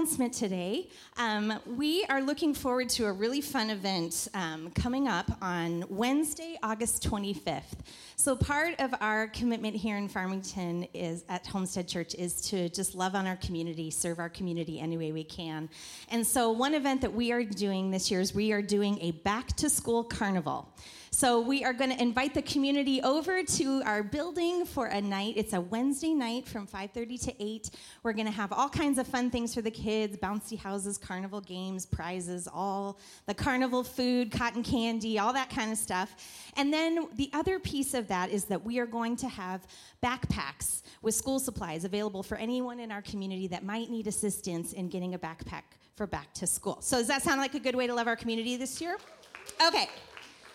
announcement today. Um, we are looking forward to a really fun event um, coming up on Wednesday, August 25th. So, part of our commitment here in Farmington is at Homestead Church is to just love on our community, serve our community any way we can. And so, one event that we are doing this year is we are doing a back to school carnival. So we are going to invite the community over to our building for a night. It's a Wednesday night from 5:30 to 8. We're going to have all kinds of fun things for the kids, bouncy houses, carnival games, prizes, all the carnival food, cotton candy, all that kind of stuff. And then the other piece of that is that we are going to have backpacks with school supplies available for anyone in our community that might need assistance in getting a backpack for back to school. So does that sound like a good way to love our community this year? Okay.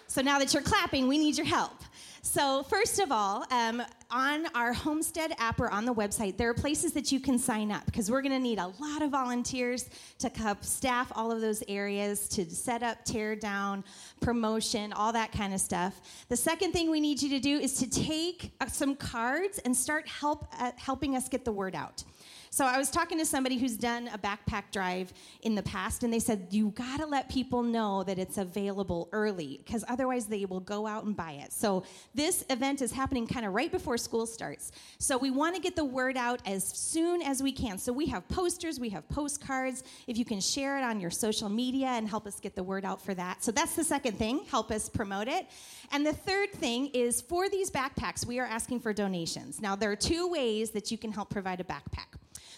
So now that you're clapping, we need your help. So, first of all, um, on our Homestead app or on the website, there are places that you can sign up because we're going to need a lot of volunteers to help staff all of those areas to set up, tear down, promotion, all that kind of stuff. The second thing we need you to do is to take uh, some cards and start help, uh, helping us get the word out. So I was talking to somebody who's done a backpack drive in the past, and they said, You gotta let people know that it's available early, because otherwise they will go out and buy it. So this event is happening kind of right before school starts. So we wanna get the word out as soon as we can. So we have posters, we have postcards. If you can share it on your social media and help us get the word out for that. So that's the second thing, help us promote it. And the third thing is for these backpacks, we are asking for donations. Now, there are two ways that you can help provide a backpack.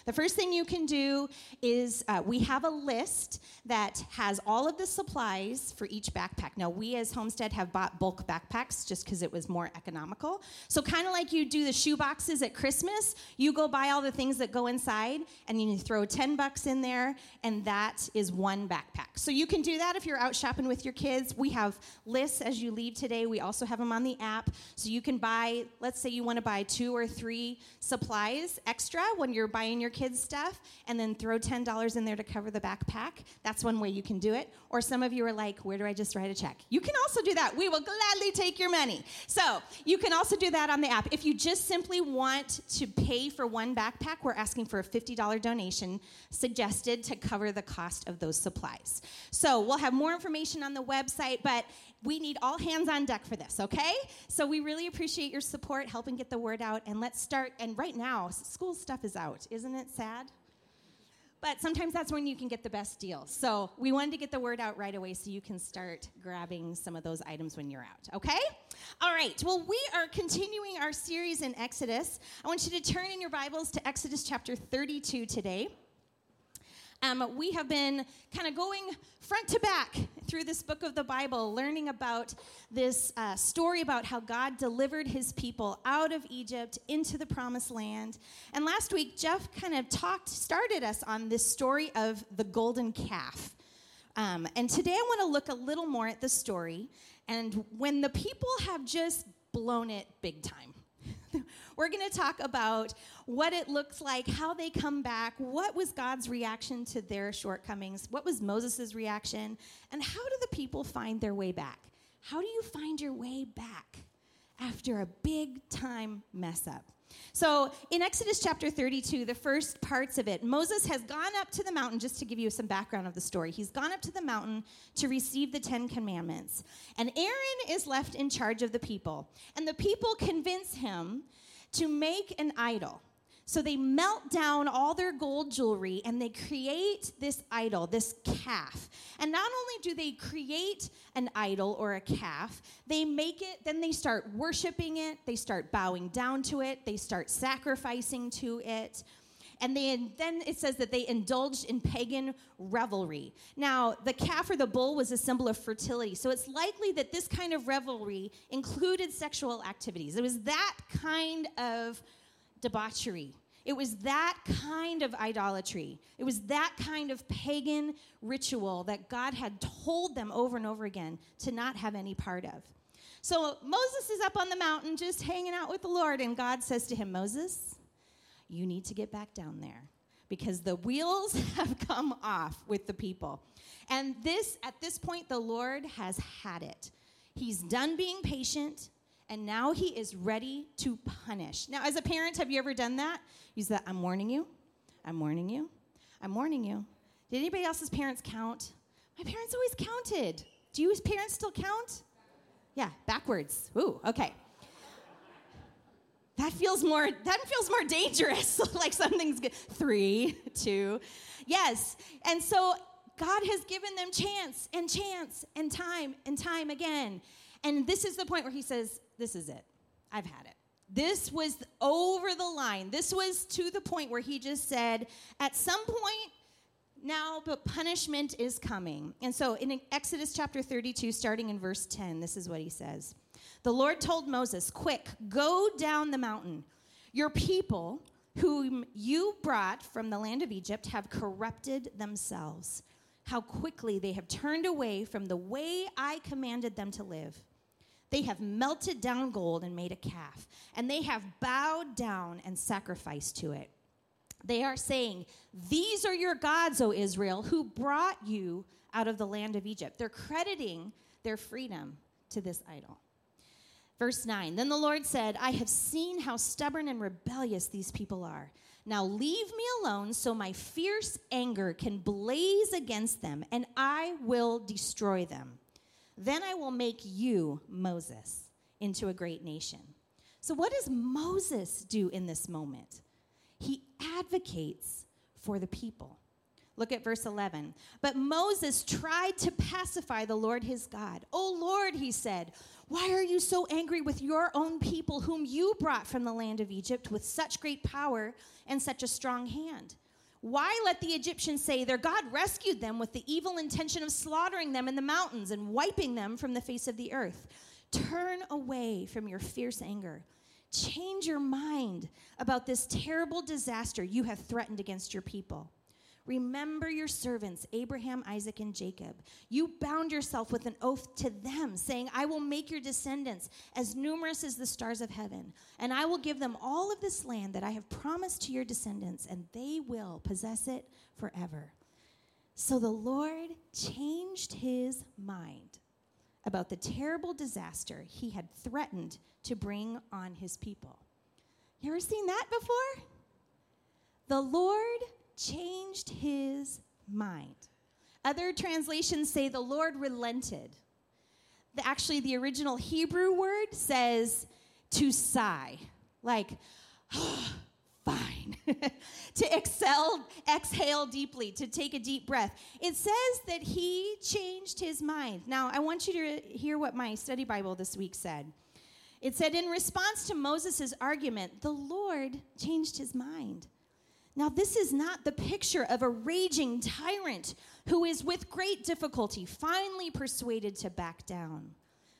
The first thing you can do is uh, we have a list that has all of the supplies for each backpack. Now, we as Homestead have bought bulk backpacks just because it was more economical. So, kind of like you do the shoe boxes at Christmas, you go buy all the things that go inside and you throw 10 bucks in there, and that is one backpack. So, you can do that if you're out shopping with your kids. We have lists as you leave today. We also have them on the app. So, you can buy, let's say you want to buy two or three supplies extra when you're buying your kids' stuff and then throw $10 in there to cover the backpack. That's one way you can do it. Or some of you are like, where do I just write a check? You can also do that. We will gladly take your money. So you can also do that on the app. If you just simply want to pay for one backpack, we're asking for a $50 donation suggested to cover the cost of those supplies. So we'll have more information on the website, but we need all hands on deck for this, okay? So we really appreciate your support, helping get the word out. And let's start. And right now, school stuff is out. Isn't it sad? But sometimes that's when you can get the best deals. So we wanted to get the word out right away so you can start grabbing some of those items when you're out, okay? All right, well, we are continuing our series in Exodus. I want you to turn in your Bibles to Exodus chapter 32 today. Um, we have been kind of going front to back through this book of the Bible, learning about this uh, story about how God delivered his people out of Egypt into the promised land. And last week, Jeff kind of talked, started us on this story of the golden calf. Um, and today I want to look a little more at the story and when the people have just blown it big time. We're going to talk about what it looks like, how they come back, what was God's reaction to their shortcomings, what was Moses' reaction, and how do the people find their way back? How do you find your way back after a big time mess up? So, in Exodus chapter 32, the first parts of it, Moses has gone up to the mountain, just to give you some background of the story. He's gone up to the mountain to receive the Ten Commandments. And Aaron is left in charge of the people. And the people convince him to make an idol. So they melt down all their gold jewelry and they create this idol, this calf. And not only do they create an idol or a calf, they make it, then they start worshiping it, they start bowing down to it, they start sacrificing to it. And they, then it says that they indulged in pagan revelry. Now, the calf or the bull was a symbol of fertility. So it's likely that this kind of revelry included sexual activities. It was that kind of debauchery. It was that kind of idolatry. It was that kind of pagan ritual that God had told them over and over again to not have any part of. So Moses is up on the mountain just hanging out with the Lord, and God says to him, Moses, you need to get back down there because the wheels have come off with the people. And this, at this point, the Lord has had it. He's done being patient and now he is ready to punish. Now, as a parent, have you ever done that? You said, I'm warning you, I'm warning you, I'm warning you. Did anybody else's parents count? My parents always counted. Do you parents still count? Yeah, backwards. Ooh, okay. That feels more that feels more dangerous. like something's good. 3, 2. Yes. And so God has given them chance and chance and time and time again. And this is the point where he says, This is it. I've had it. This was over the line. This was to the point where he just said, At some point, now, but punishment is coming. And so in Exodus chapter 32, starting in verse 10, this is what he says The Lord told Moses, Quick, go down the mountain. Your people, whom you brought from the land of Egypt, have corrupted themselves how quickly they have turned away from the way I commanded them to live. They have melted down gold and made a calf, and they have bowed down and sacrificed to it. They are saying, These are your gods, O Israel, who brought you out of the land of Egypt. They're crediting their freedom to this idol. Verse 9 Then the Lord said, I have seen how stubborn and rebellious these people are. Now leave me alone so my fierce anger can blaze against them, and I will destroy them. Then I will make you, Moses, into a great nation. So, what does Moses do in this moment? He advocates for the people. Look at verse 11. But Moses tried to pacify the Lord his God. Oh Lord, he said, why are you so angry with your own people, whom you brought from the land of Egypt with such great power and such a strong hand? Why let the Egyptians say their God rescued them with the evil intention of slaughtering them in the mountains and wiping them from the face of the earth? Turn away from your fierce anger. Change your mind about this terrible disaster you have threatened against your people. Remember your servants, Abraham, Isaac, and Jacob. You bound yourself with an oath to them, saying, I will make your descendants as numerous as the stars of heaven, and I will give them all of this land that I have promised to your descendants, and they will possess it forever. So the Lord changed his mind about the terrible disaster he had threatened to bring on his people. You ever seen that before? The Lord changed his mind. Other translations say the Lord relented. The, actually, the original Hebrew word says to sigh, like, oh, fine. to excel, exhale deeply, to take a deep breath. It says that he changed his mind. Now, I want you to hear what my study Bible this week said. It said, in response to Moses' argument, the Lord changed his mind. Now, this is not the picture of a raging tyrant who is with great difficulty finally persuaded to back down.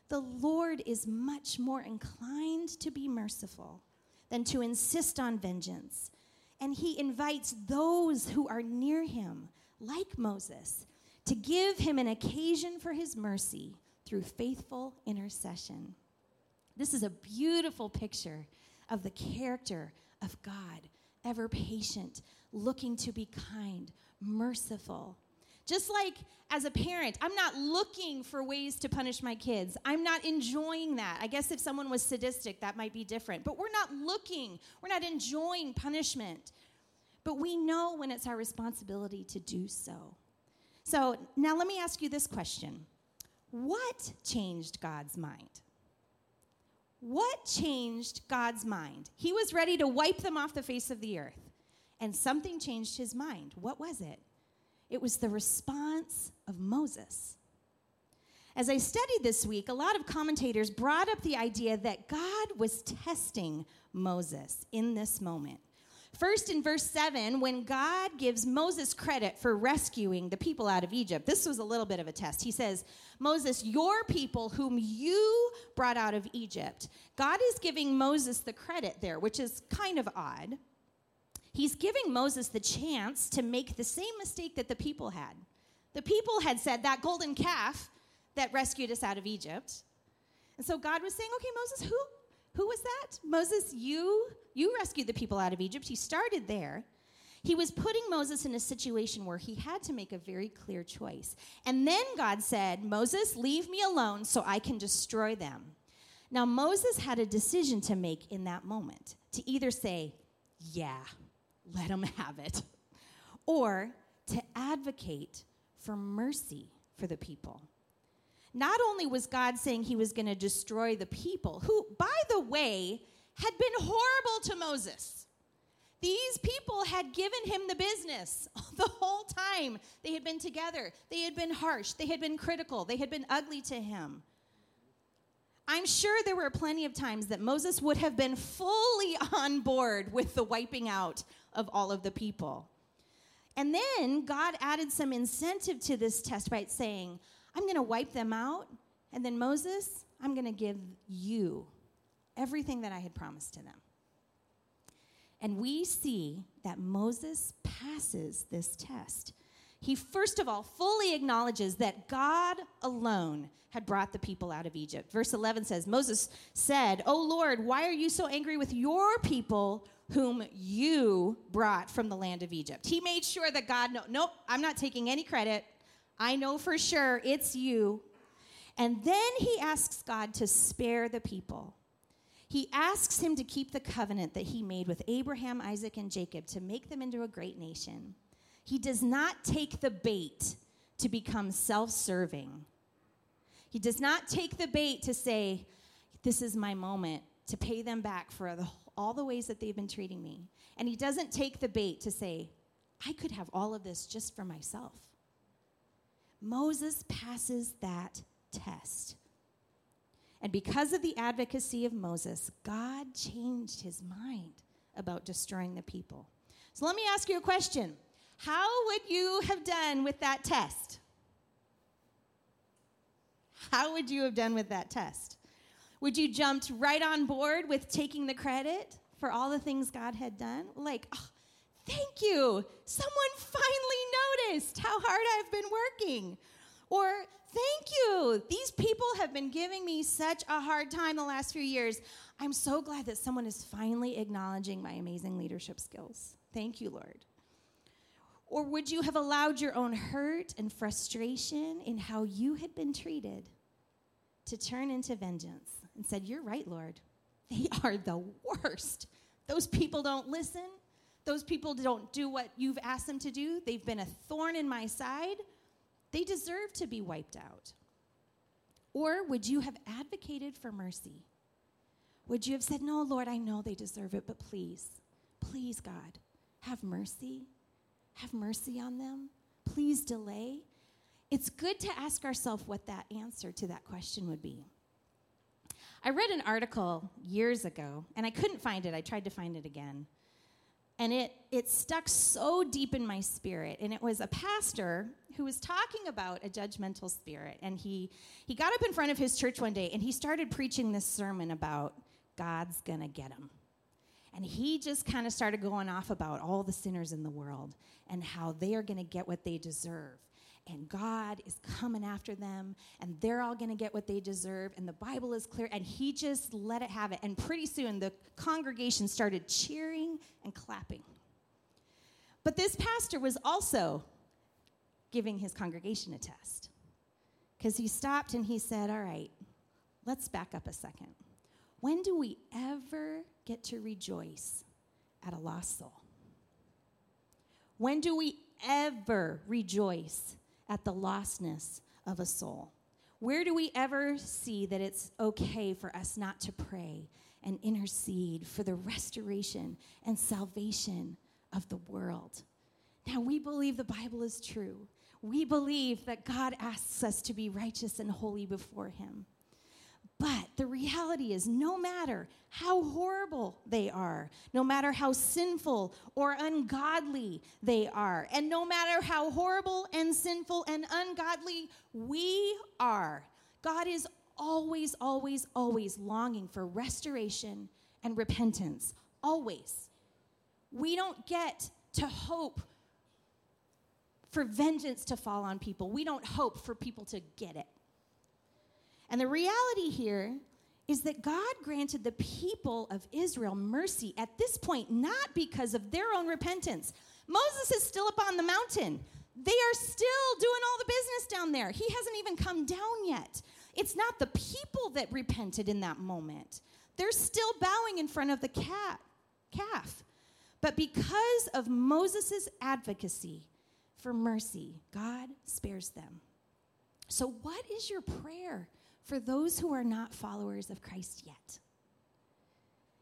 The Lord is much more inclined to be merciful than to insist on vengeance. And he invites those who are near him, like Moses, to give him an occasion for his mercy through faithful intercession. This is a beautiful picture of the character of God ever patient, looking to be kind, merciful. Just like as a parent, I'm not looking for ways to punish my kids. I'm not enjoying that. I guess if someone was sadistic, that might be different. But we're not looking, we're not enjoying punishment. But we know when it's our responsibility to do so. So now let me ask you this question What changed God's mind? What changed God's mind? He was ready to wipe them off the face of the earth, and something changed his mind. What was it? It was the response of Moses. As I studied this week, a lot of commentators brought up the idea that God was testing Moses in this moment. First, in verse 7, when God gives Moses credit for rescuing the people out of Egypt, this was a little bit of a test. He says, Moses, your people whom you brought out of Egypt. God is giving Moses the credit there, which is kind of odd. He's giving Moses the chance to make the same mistake that the people had. The people had said, That golden calf that rescued us out of Egypt. And so God was saying, Okay, Moses, who, who was that? Moses, you you rescued the people out of Egypt. He started there. He was putting Moses in a situation where he had to make a very clear choice. And then God said, Moses, leave me alone so I can destroy them. Now, Moses had a decision to make in that moment to either say, Yeah, let them have it, or to advocate for mercy for the people. Not only was God saying he was going to destroy the people, who, by the way, had been horrible to Moses. These people had given him the business the whole time they had been together. They had been harsh, they had been critical, they had been ugly to him. I'm sure there were plenty of times that Moses would have been fully on board with the wiping out of all of the people. And then God added some incentive to this test by saying, I'm going to wipe them out. And then Moses, I'm going to give you everything that I had promised to them. And we see that Moses passes this test. He, first of all, fully acknowledges that God alone had brought the people out of Egypt. Verse 11 says Moses said, Oh Lord, why are you so angry with your people whom you brought from the land of Egypt? He made sure that God, no, nope, I'm not taking any credit. I know for sure it's you. And then he asks God to spare the people. He asks him to keep the covenant that he made with Abraham, Isaac, and Jacob to make them into a great nation. He does not take the bait to become self serving. He does not take the bait to say, This is my moment to pay them back for all the ways that they've been treating me. And he doesn't take the bait to say, I could have all of this just for myself. Moses passes that test. And because of the advocacy of Moses, God changed his mind about destroying the people. So let me ask you a question How would you have done with that test? How would you have done with that test? Would you jumped right on board with taking the credit for all the things God had done? Like, oh, thank you. Someone finally noticed how hard I've been working. Or, thank you. These people have been giving me such a hard time the last few years. I'm so glad that someone is finally acknowledging my amazing leadership skills. Thank you, Lord. Or would you have allowed your own hurt and frustration in how you had been treated to turn into vengeance and said, You're right, Lord. They are the worst. Those people don't listen. Those people don't do what you've asked them to do. They've been a thorn in my side. They deserve to be wiped out. Or would you have advocated for mercy? Would you have said, No, Lord, I know they deserve it, but please, please, God, have mercy. Have mercy on them. Please delay. It's good to ask ourselves what that answer to that question would be. I read an article years ago, and I couldn't find it. I tried to find it again and it, it stuck so deep in my spirit. And it was a pastor who was talking about a judgmental spirit. And he, he got up in front of his church one day and he started preaching this sermon about God's gonna get him. And he just kind of started going off about all the sinners in the world and how they are gonna get what they deserve and God is coming after them, and they're all going to get what they deserve, and the Bible is clear, and he just let it have it. And pretty soon the congregation started cheering and clapping. But this pastor was also giving his congregation a test because he stopped and he said, All right, let's back up a second. When do we ever get to rejoice at a lost soul? When do we ever rejoice at the lostness of a soul. Where do we ever see that it's okay for us not to pray and intercede for the restoration and salvation of the world? Now, we believe the Bible is true. We believe that God asks us to be righteous and holy before Him. But the reality is, no matter how horrible they are, no matter how sinful or ungodly they are, and no matter how horrible and sinful and ungodly we are, God is always, always, always longing for restoration and repentance. Always. We don't get to hope for vengeance to fall on people, we don't hope for people to get it. And the reality here is that God granted the people of Israel mercy at this point, not because of their own repentance. Moses is still up on the mountain. They are still doing all the business down there. He hasn't even come down yet. It's not the people that repented in that moment, they're still bowing in front of the cat, calf. But because of Moses' advocacy for mercy, God spares them. So, what is your prayer for those who are not followers of Christ yet?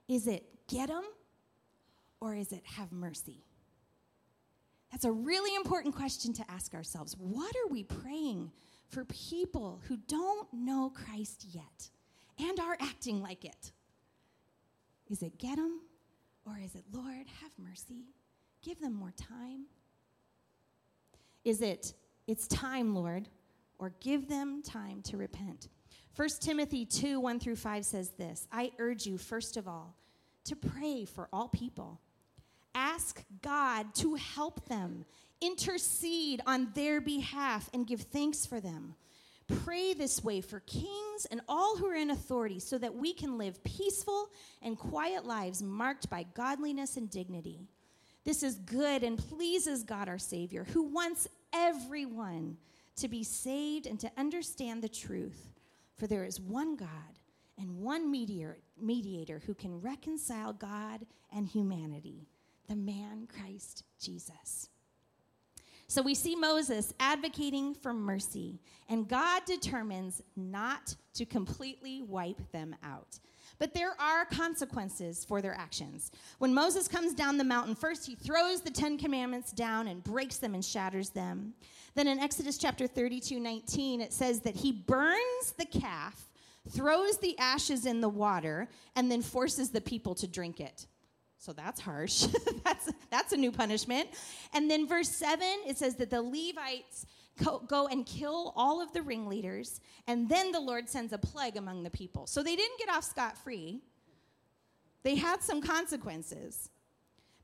Is it get them or is it have mercy? That's a really important question to ask ourselves. What are we praying for people who don't know Christ yet and are acting like it? Is it get them or is it, Lord, have mercy? Give them more time? Is it, it's time, Lord, or give them time to repent? 1 Timothy 2 1 through 5 says this I urge you, first of all, to pray for all people. Ask God to help them, intercede on their behalf, and give thanks for them. Pray this way for kings and all who are in authority so that we can live peaceful and quiet lives marked by godliness and dignity. This is good and pleases God our Savior, who wants everyone to be saved and to understand the truth. For there is one God and one mediator, who can reconcile God and humanity, the man Christ Jesus. So we see Moses advocating for mercy, and God determines not to completely wipe them out. But there are consequences for their actions. When Moses comes down the mountain, first he throws the Ten Commandments down and breaks them and shatters them. Then in Exodus chapter 32 19, it says that he burns the calf, throws the ashes in the water, and then forces the people to drink it. So that's harsh. that's, that's a new punishment. And then verse 7, it says that the Levites go and kill all of the ringleaders, and then the Lord sends a plague among the people. So they didn't get off scot free, they had some consequences.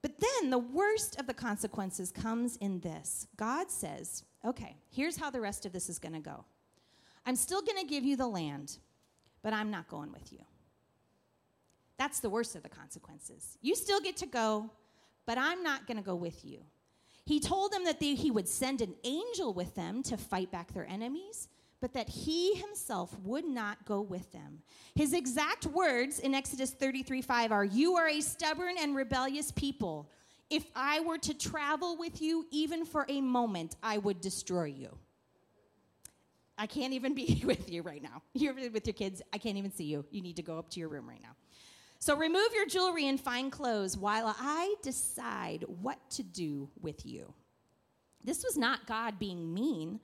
But then the worst of the consequences comes in this God says, okay, here's how the rest of this is going to go. I'm still going to give you the land, but I'm not going with you. That's the worst of the consequences. You still get to go, but I'm not going to go with you. He told them that they, he would send an angel with them to fight back their enemies, but that he himself would not go with them. His exact words in Exodus 33 5 are You are a stubborn and rebellious people. If I were to travel with you even for a moment, I would destroy you. I can't even be with you right now. You're with your kids. I can't even see you. You need to go up to your room right now. So remove your jewelry and fine clothes while I decide what to do with you. This was not God being mean.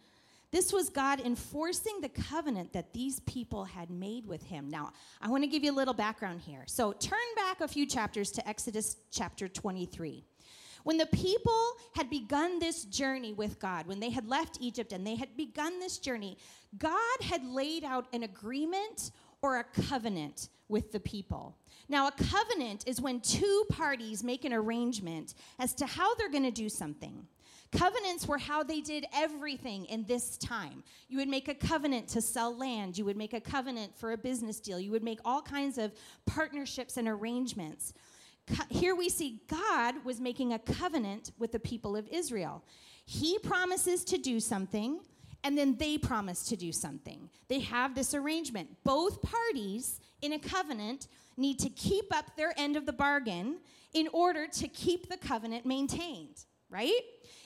This was God enforcing the covenant that these people had made with him. Now, I want to give you a little background here. So, turn back a few chapters to Exodus chapter 23. When the people had begun this journey with God, when they had left Egypt and they had begun this journey, God had laid out an agreement or a covenant with the people. Now, a covenant is when two parties make an arrangement as to how they're going to do something. Covenants were how they did everything in this time. You would make a covenant to sell land, you would make a covenant for a business deal, you would make all kinds of partnerships and arrangements. Here we see God was making a covenant with the people of Israel. He promises to do something, and then they promise to do something. They have this arrangement. Both parties in a covenant need to keep up their end of the bargain in order to keep the covenant maintained, right?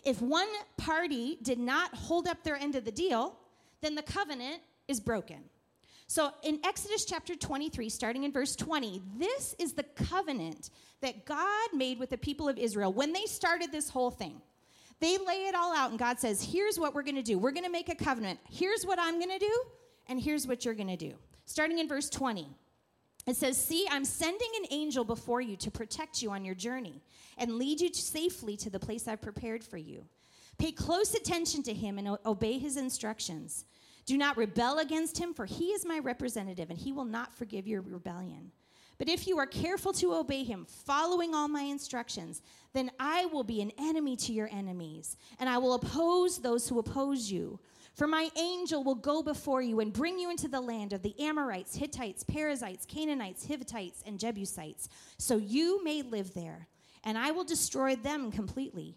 If one party did not hold up their end of the deal, then the covenant is broken. So in Exodus chapter 23, starting in verse 20, this is the covenant that God made with the people of Israel when they started this whole thing. They lay it all out, and God says, Here's what we're going to do. We're going to make a covenant. Here's what I'm going to do, and here's what you're going to do. Starting in verse 20. It says, See, I'm sending an angel before you to protect you on your journey and lead you safely to the place I've prepared for you. Pay close attention to him and obey his instructions. Do not rebel against him, for he is my representative, and he will not forgive your rebellion. But if you are careful to obey him, following all my instructions, then I will be an enemy to your enemies, and I will oppose those who oppose you. For my angel will go before you and bring you into the land of the Amorites, Hittites, Perizzites, Canaanites, Hivites, and Jebusites, so you may live there, and I will destroy them completely.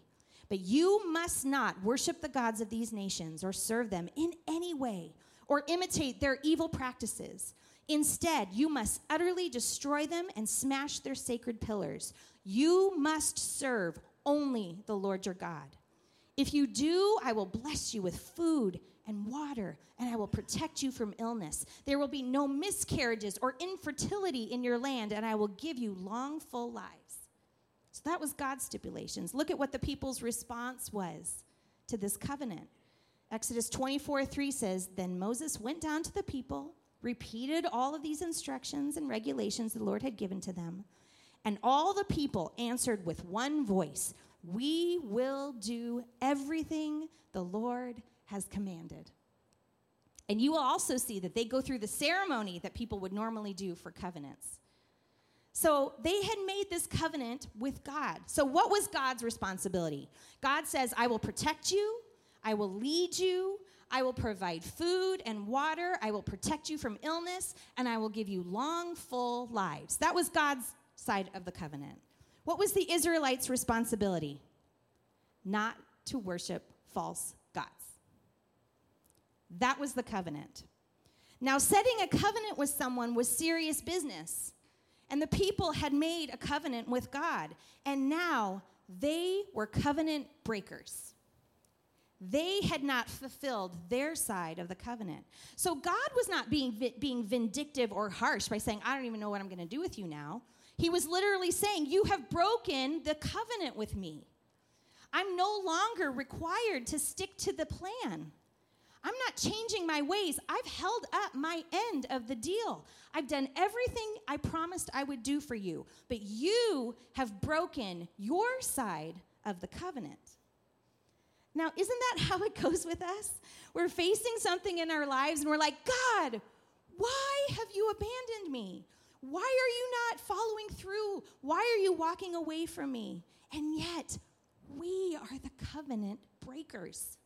But you must not worship the gods of these nations or serve them in any way or imitate their evil practices. Instead, you must utterly destroy them and smash their sacred pillars. You must serve only the Lord your God. If you do, I will bless you with food and water, and I will protect you from illness. There will be no miscarriages or infertility in your land, and I will give you long, full lives. So that was God's stipulations. Look at what the people's response was to this covenant. Exodus 24 3 says, Then Moses went down to the people, repeated all of these instructions and regulations the Lord had given to them. And all the people answered with one voice We will do everything the Lord has commanded. And you will also see that they go through the ceremony that people would normally do for covenants. So they had made this covenant with God. So, what was God's responsibility? God says, I will protect you, I will lead you, I will provide food and water, I will protect you from illness, and I will give you long, full lives. That was God's side of the covenant. What was the Israelites' responsibility? Not to worship false gods. That was the covenant. Now, setting a covenant with someone was serious business. And the people had made a covenant with God. And now they were covenant breakers. They had not fulfilled their side of the covenant. So God was not being, being vindictive or harsh by saying, I don't even know what I'm going to do with you now. He was literally saying, You have broken the covenant with me. I'm no longer required to stick to the plan. I'm not changing my ways. I've held up my end of the deal. I've done everything I promised I would do for you, but you have broken your side of the covenant. Now, isn't that how it goes with us? We're facing something in our lives and we're like, God, why have you abandoned me? Why are you not following through? Why are you walking away from me? And yet, we are the covenant breakers.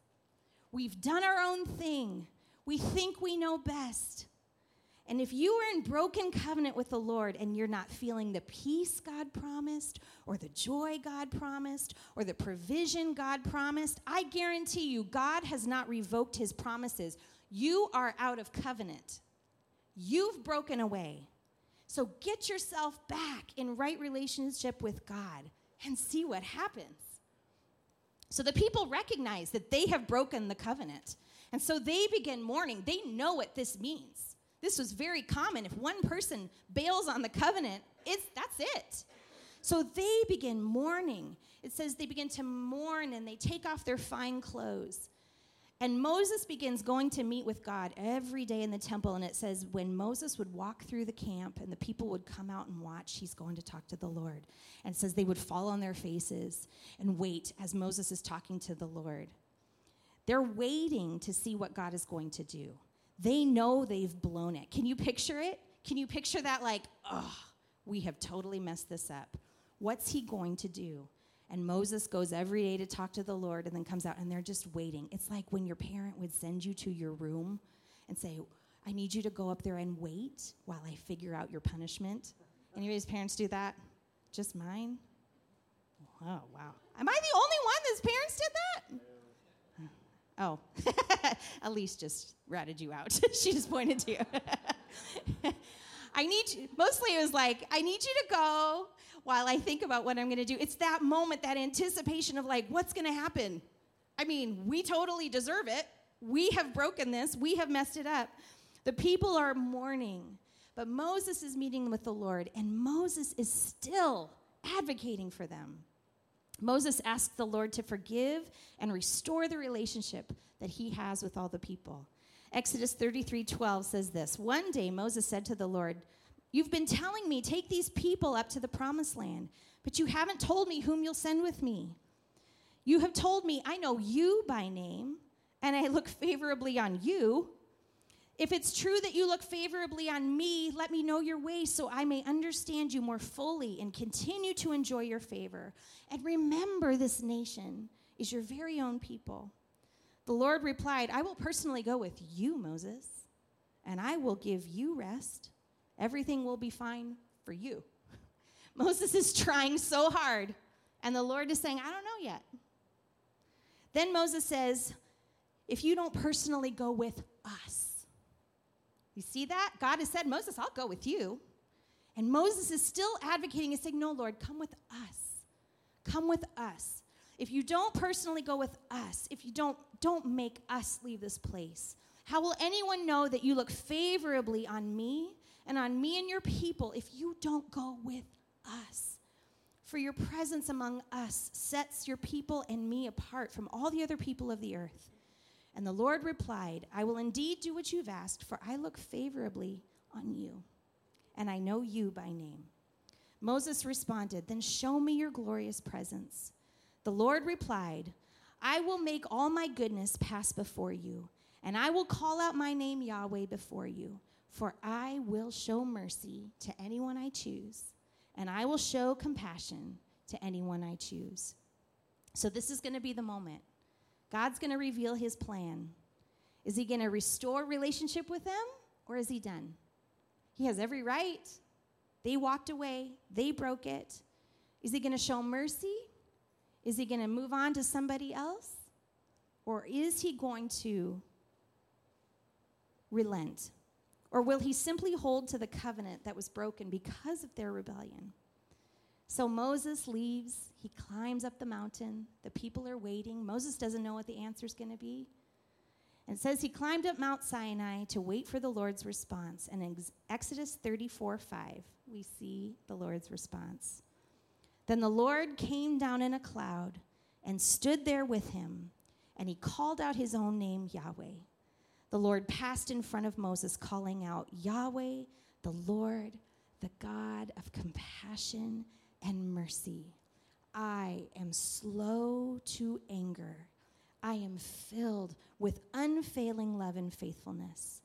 We've done our own thing. We think we know best. And if you are in broken covenant with the Lord and you're not feeling the peace God promised, or the joy God promised, or the provision God promised, I guarantee you, God has not revoked his promises. You are out of covenant. You've broken away. So get yourself back in right relationship with God and see what happens. So the people recognize that they have broken the covenant. And so they begin mourning. They know what this means. This was very common. If one person bails on the covenant, it's, that's it. So they begin mourning. It says they begin to mourn and they take off their fine clothes. And Moses begins going to meet with God every day in the temple. And it says, when Moses would walk through the camp and the people would come out and watch, he's going to talk to the Lord. And says they would fall on their faces and wait as Moses is talking to the Lord. They're waiting to see what God is going to do. They know they've blown it. Can you picture it? Can you picture that, like, oh, we have totally messed this up? What's he going to do? And Moses goes every day to talk to the Lord and then comes out and they're just waiting. It's like when your parent would send you to your room and say, I need you to go up there and wait while I figure out your punishment. Anybody's parents do that? Just mine? Oh, wow. Am I the only one that's parents did that? Oh, Elise just ratted you out. she just pointed to you. I need you, mostly it was like, I need you to go while I think about what I'm going to do. It's that moment, that anticipation of like, what's going to happen? I mean, we totally deserve it. We have broken this, we have messed it up. The people are mourning, but Moses is meeting with the Lord, and Moses is still advocating for them. Moses asked the Lord to forgive and restore the relationship that he has with all the people. Exodus 33 12 says this One day Moses said to the Lord, You've been telling me, take these people up to the promised land, but you haven't told me whom you'll send with me. You have told me, I know you by name, and I look favorably on you. If it's true that you look favorably on me, let me know your ways so I may understand you more fully and continue to enjoy your favor. And remember, this nation is your very own people. The Lord replied, I will personally go with you, Moses, and I will give you rest. Everything will be fine for you. Moses is trying so hard, and the Lord is saying, I don't know yet. Then Moses says, If you don't personally go with us, you see that? God has said, Moses, I'll go with you. And Moses is still advocating and saying, No, Lord, come with us. Come with us. If you don't personally go with us, if you don't, don't make us leave this place. How will anyone know that you look favorably on me and on me and your people if you don't go with us? For your presence among us sets your people and me apart from all the other people of the earth. And the Lord replied, I will indeed do what you've asked, for I look favorably on you, and I know you by name. Moses responded, Then show me your glorious presence. The Lord replied, I will make all my goodness pass before you, and I will call out my name Yahweh before you, for I will show mercy to anyone I choose and I will show compassion to anyone I choose. So, this is going to be the moment. God's going to reveal his plan. Is he going to restore relationship with them or is he done? He has every right. They walked away, they broke it. Is he going to show mercy? Is he going to move on to somebody else? Or is he going to relent? Or will he simply hold to the covenant that was broken because of their rebellion? So Moses leaves. He climbs up the mountain. The people are waiting. Moses doesn't know what the answer is going to be. And says he climbed up Mount Sinai to wait for the Lord's response. And in Exodus 34 5, we see the Lord's response. Then the Lord came down in a cloud and stood there with him, and he called out his own name, Yahweh the Lord passed in front of Moses, calling out, Yahweh, the Lord, the God of compassion and mercy. I am slow to anger. I am filled with unfailing love and faithfulness.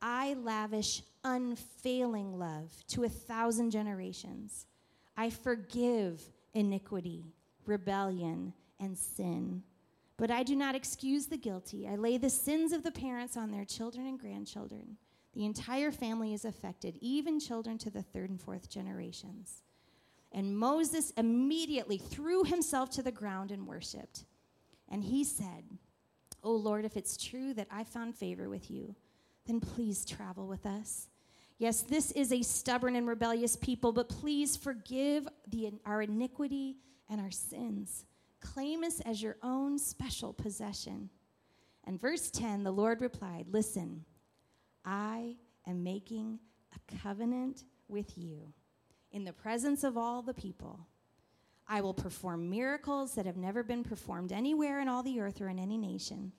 I lavish unfailing love to a thousand generations. I forgive iniquity, rebellion, and sin. But I do not excuse the guilty. I lay the sins of the parents on their children and grandchildren. The entire family is affected, even children to the third and fourth generations. And Moses immediately threw himself to the ground and worshiped. And he said, O oh Lord, if it's true that I found favor with you, then please travel with us. Yes, this is a stubborn and rebellious people, but please forgive the, our iniquity and our sins Claim us as your own special possession. And verse 10, the Lord replied, Listen, I am making a covenant with you in the presence of all the people. I will perform miracles that have never been performed anywhere in all the earth or in any nation.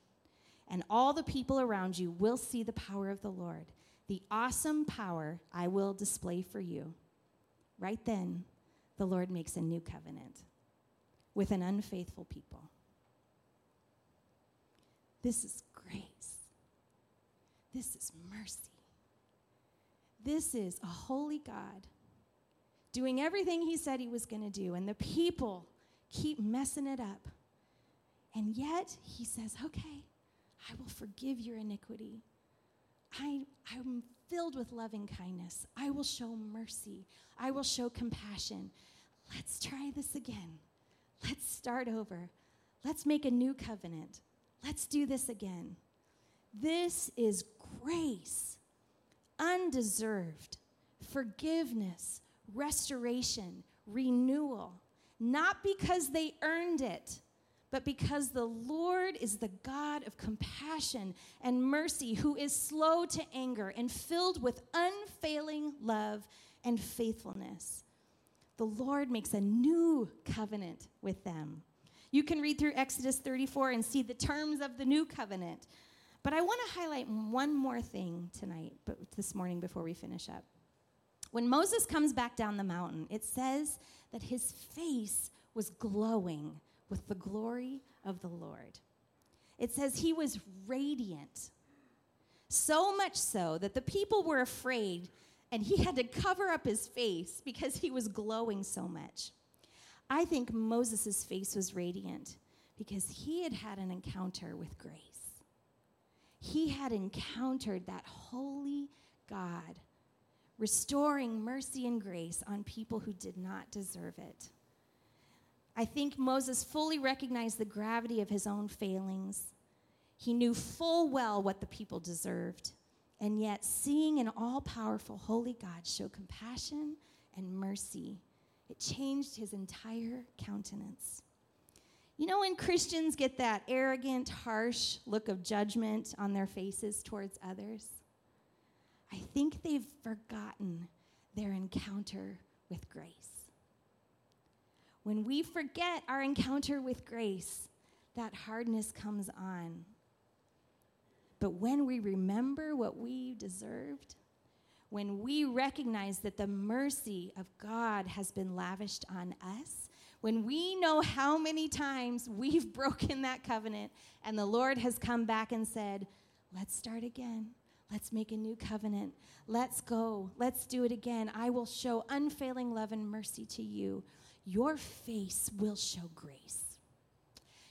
And all the people around you will see the power of the Lord, the awesome power I will display for you. Right then, the Lord makes a new covenant with an unfaithful people. This is grace. This is mercy. This is a holy God doing everything he said he was going to do, and the people keep messing it up. And yet he says, Okay, I will forgive your iniquity. I, I'm filled with loving kindness. I will show mercy. I will show compassion. Let's try this again. Let's start over. Let's make a new covenant. Let's do this again. This is grace, undeserved, forgiveness, restoration, renewal, not because they earned it, but because the Lord is the God of compassion and mercy, who is slow to anger and filled with unfailing love and faithfulness the Lord makes a new covenant with them. You can read through Exodus 34 and see the terms of the new covenant. But I want to highlight one more thing tonight, but this morning before we finish up. When Moses comes back down the mountain, it says that his face was glowing with the glory of the Lord. It says he was radiant, so much so that the people were afraid and he had to cover up his face because he was glowing so much. I think Moses' face was radiant because he had had an encounter with grace. He had encountered that holy God restoring mercy and grace on people who did not deserve it. I think Moses fully recognized the gravity of his own failings. He knew full well what the people deserved And yet, seeing an all powerful, holy God show compassion and mercy, it changed his entire countenance. You know, when Christians get that arrogant, harsh look of judgment on their faces towards others, I think they've forgotten their encounter with grace. When we forget our encounter with grace, that hardness comes on. But when we remember what we deserved, when we recognize that the mercy of God has been lavished on us, when we know how many times we've broken that covenant and the Lord has come back and said, Let's start again. Let's make a new covenant. Let's go. Let's do it again. I will show unfailing love and mercy to you. Your face will show grace.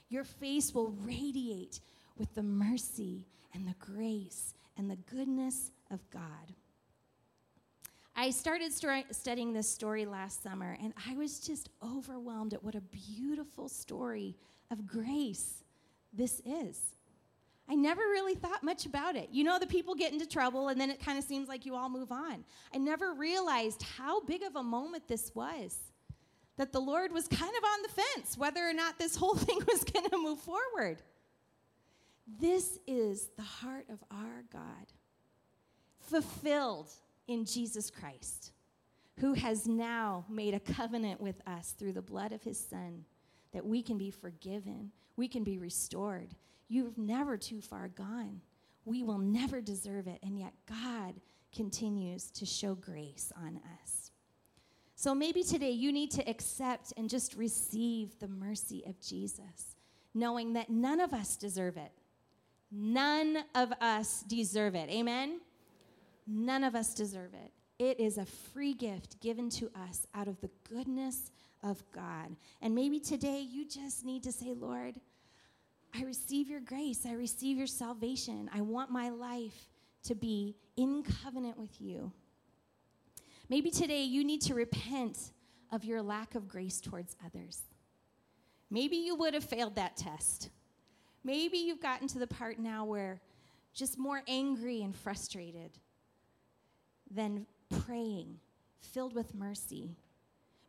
Your face will radiate with the mercy and the grace and the goodness of God. I started studying this story last summer, and I was just overwhelmed at what a beautiful story of grace this is. I never really thought much about it. You know, the people get into trouble, and then it kind of seems like you all move on. I never realized how big of a moment this was. That the Lord was kind of on the fence whether or not this whole thing was going to move forward. This is the heart of our God, fulfilled in Jesus Christ, who has now made a covenant with us through the blood of his Son that we can be forgiven, we can be restored. You've never too far gone. We will never deserve it, and yet God continues to show grace on us. So maybe today you need to accept and just receive the mercy of Jesus, knowing that none of us deserve it. None of us deserve it. Amen? None of us deserve it. It is a free gift given to us out of the goodness of God. And maybe today you just need to say, Lord, I receive your grace. I receive your salvation. I want my life to be in covenant with you. Maybe today you need to repent of your lack of grace towards others. Maybe you would have failed that test. Maybe you've gotten to the part now where just more angry and frustrated than praying, filled with mercy.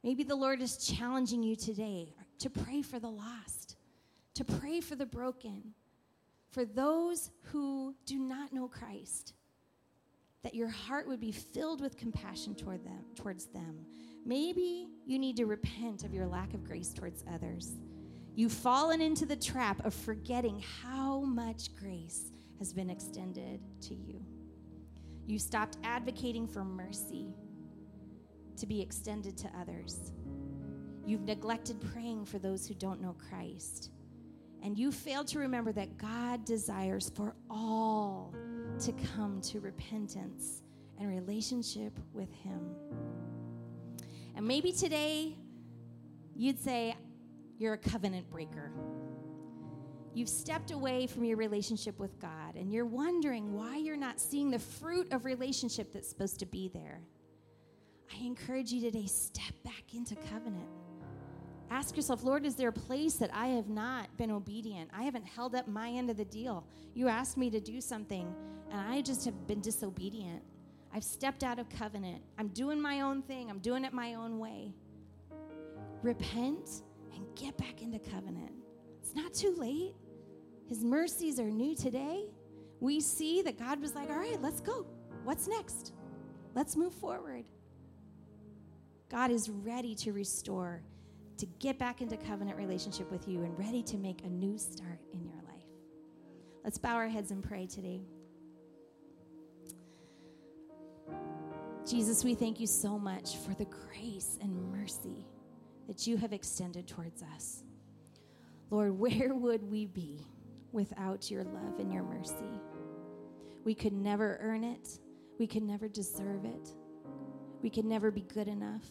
Maybe the Lord is challenging you today to pray for the lost, to pray for the broken, for those who do not know Christ, that your heart would be filled with compassion toward them, towards them. Maybe you need to repent of your lack of grace towards others. You've fallen into the trap of forgetting how much grace has been extended to you. You stopped advocating for mercy to be extended to others. You've neglected praying for those who don't know Christ. And you failed to remember that God desires for all to come to repentance and relationship with Him. And maybe today you'd say, You're a covenant breaker. You've stepped away from your relationship with God and you're wondering why you're not seeing the fruit of relationship that's supposed to be there. I encourage you today step back into covenant. Ask yourself, Lord, is there a place that I have not been obedient? I haven't held up my end of the deal. You asked me to do something, and I just have been disobedient. I've stepped out of covenant. I'm doing my own thing, I'm doing it my own way. Repent and get back into covenant. It's not too late. His mercies are new today. We see that God was like, all right, let's go. What's next? Let's move forward. God is ready to restore, to get back into covenant relationship with you, and ready to make a new start in your life. Let's bow our heads and pray today. Jesus, we thank you so much for the grace and mercy that you have extended towards us. Lord, where would we be without your love and your mercy. We could never earn it, we could never deserve it, we could never be good enough.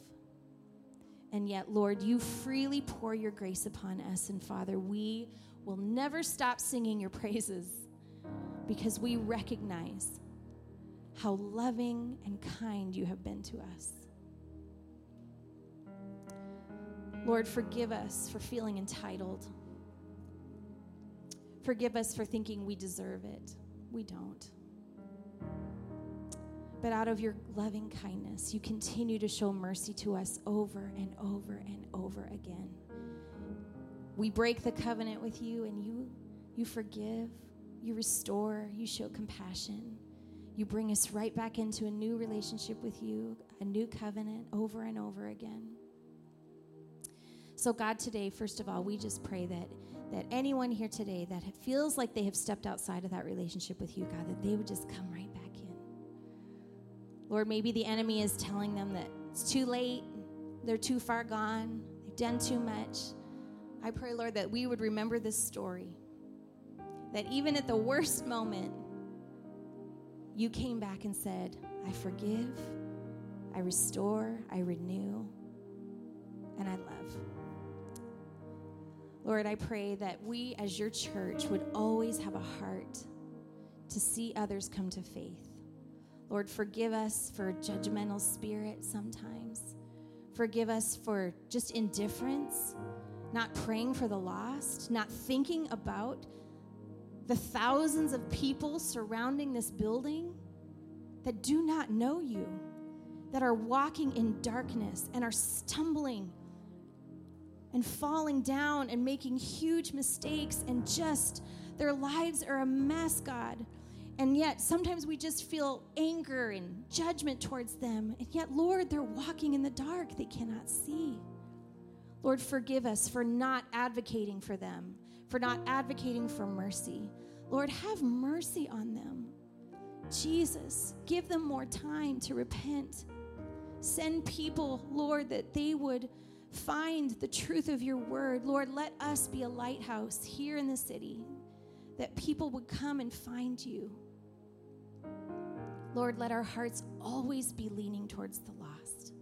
And yet, Lord, you freely pour your grace upon us. And Father, we will never stop singing your praises because we recognize how loving and kind you have been to us. Lord, forgive us for feeling entitled. Forgive us for thinking we deserve it. We don't. But out of your loving kindness, you continue to show mercy to us over and over and over again. We break the covenant with you and you you forgive, you restore, you show compassion. You bring us right back into a new relationship with you, a new covenant over and over again. So, God, today, first of all, we just pray that, that anyone here today that feels like they have stepped outside of that relationship with you, God, that they would just come right back. Lord, maybe the enemy is telling them that it's too late, they're too far gone, they've done too much. I pray, Lord, that we would remember this story. That even at the worst moment, you came back and said, I forgive, I restore, I renew, and I love. Lord, I pray that we as your church would always have a heart to see others come to faith. Lord, forgive us for judgmental spirit sometimes. Forgive us for just indifference, not praying for the lost, not thinking about the thousands of people surrounding this building that do not know you, that are walking in darkness and are stumbling and falling down and making huge mistakes and just their lives are a mess, God. And yet sometimes we just feel anger and judgment towards them. And yet, Lord, they're walking in the dark, they cannot see. Lord, forgive us for not advocating for them, for not advocating for mercy. Lord, have mercy on them. Jesus, give them more time to repent. Send people, Lord, that they would find the truth of your word. Lord, let us be a lighthouse here in the city that people would come and find you. Lord, let our hearts always be leaning towards the lost.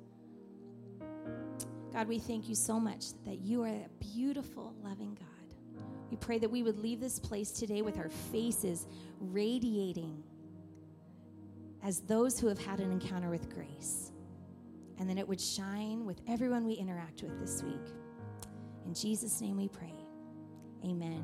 God, we thank you so much that you are a beautiful, loving God. We pray that we would leave this place today with our faces radiating as those who have had an encounter with grace and then it would shine with everyone we interact with this week. In Jesus' name we pray. Amen.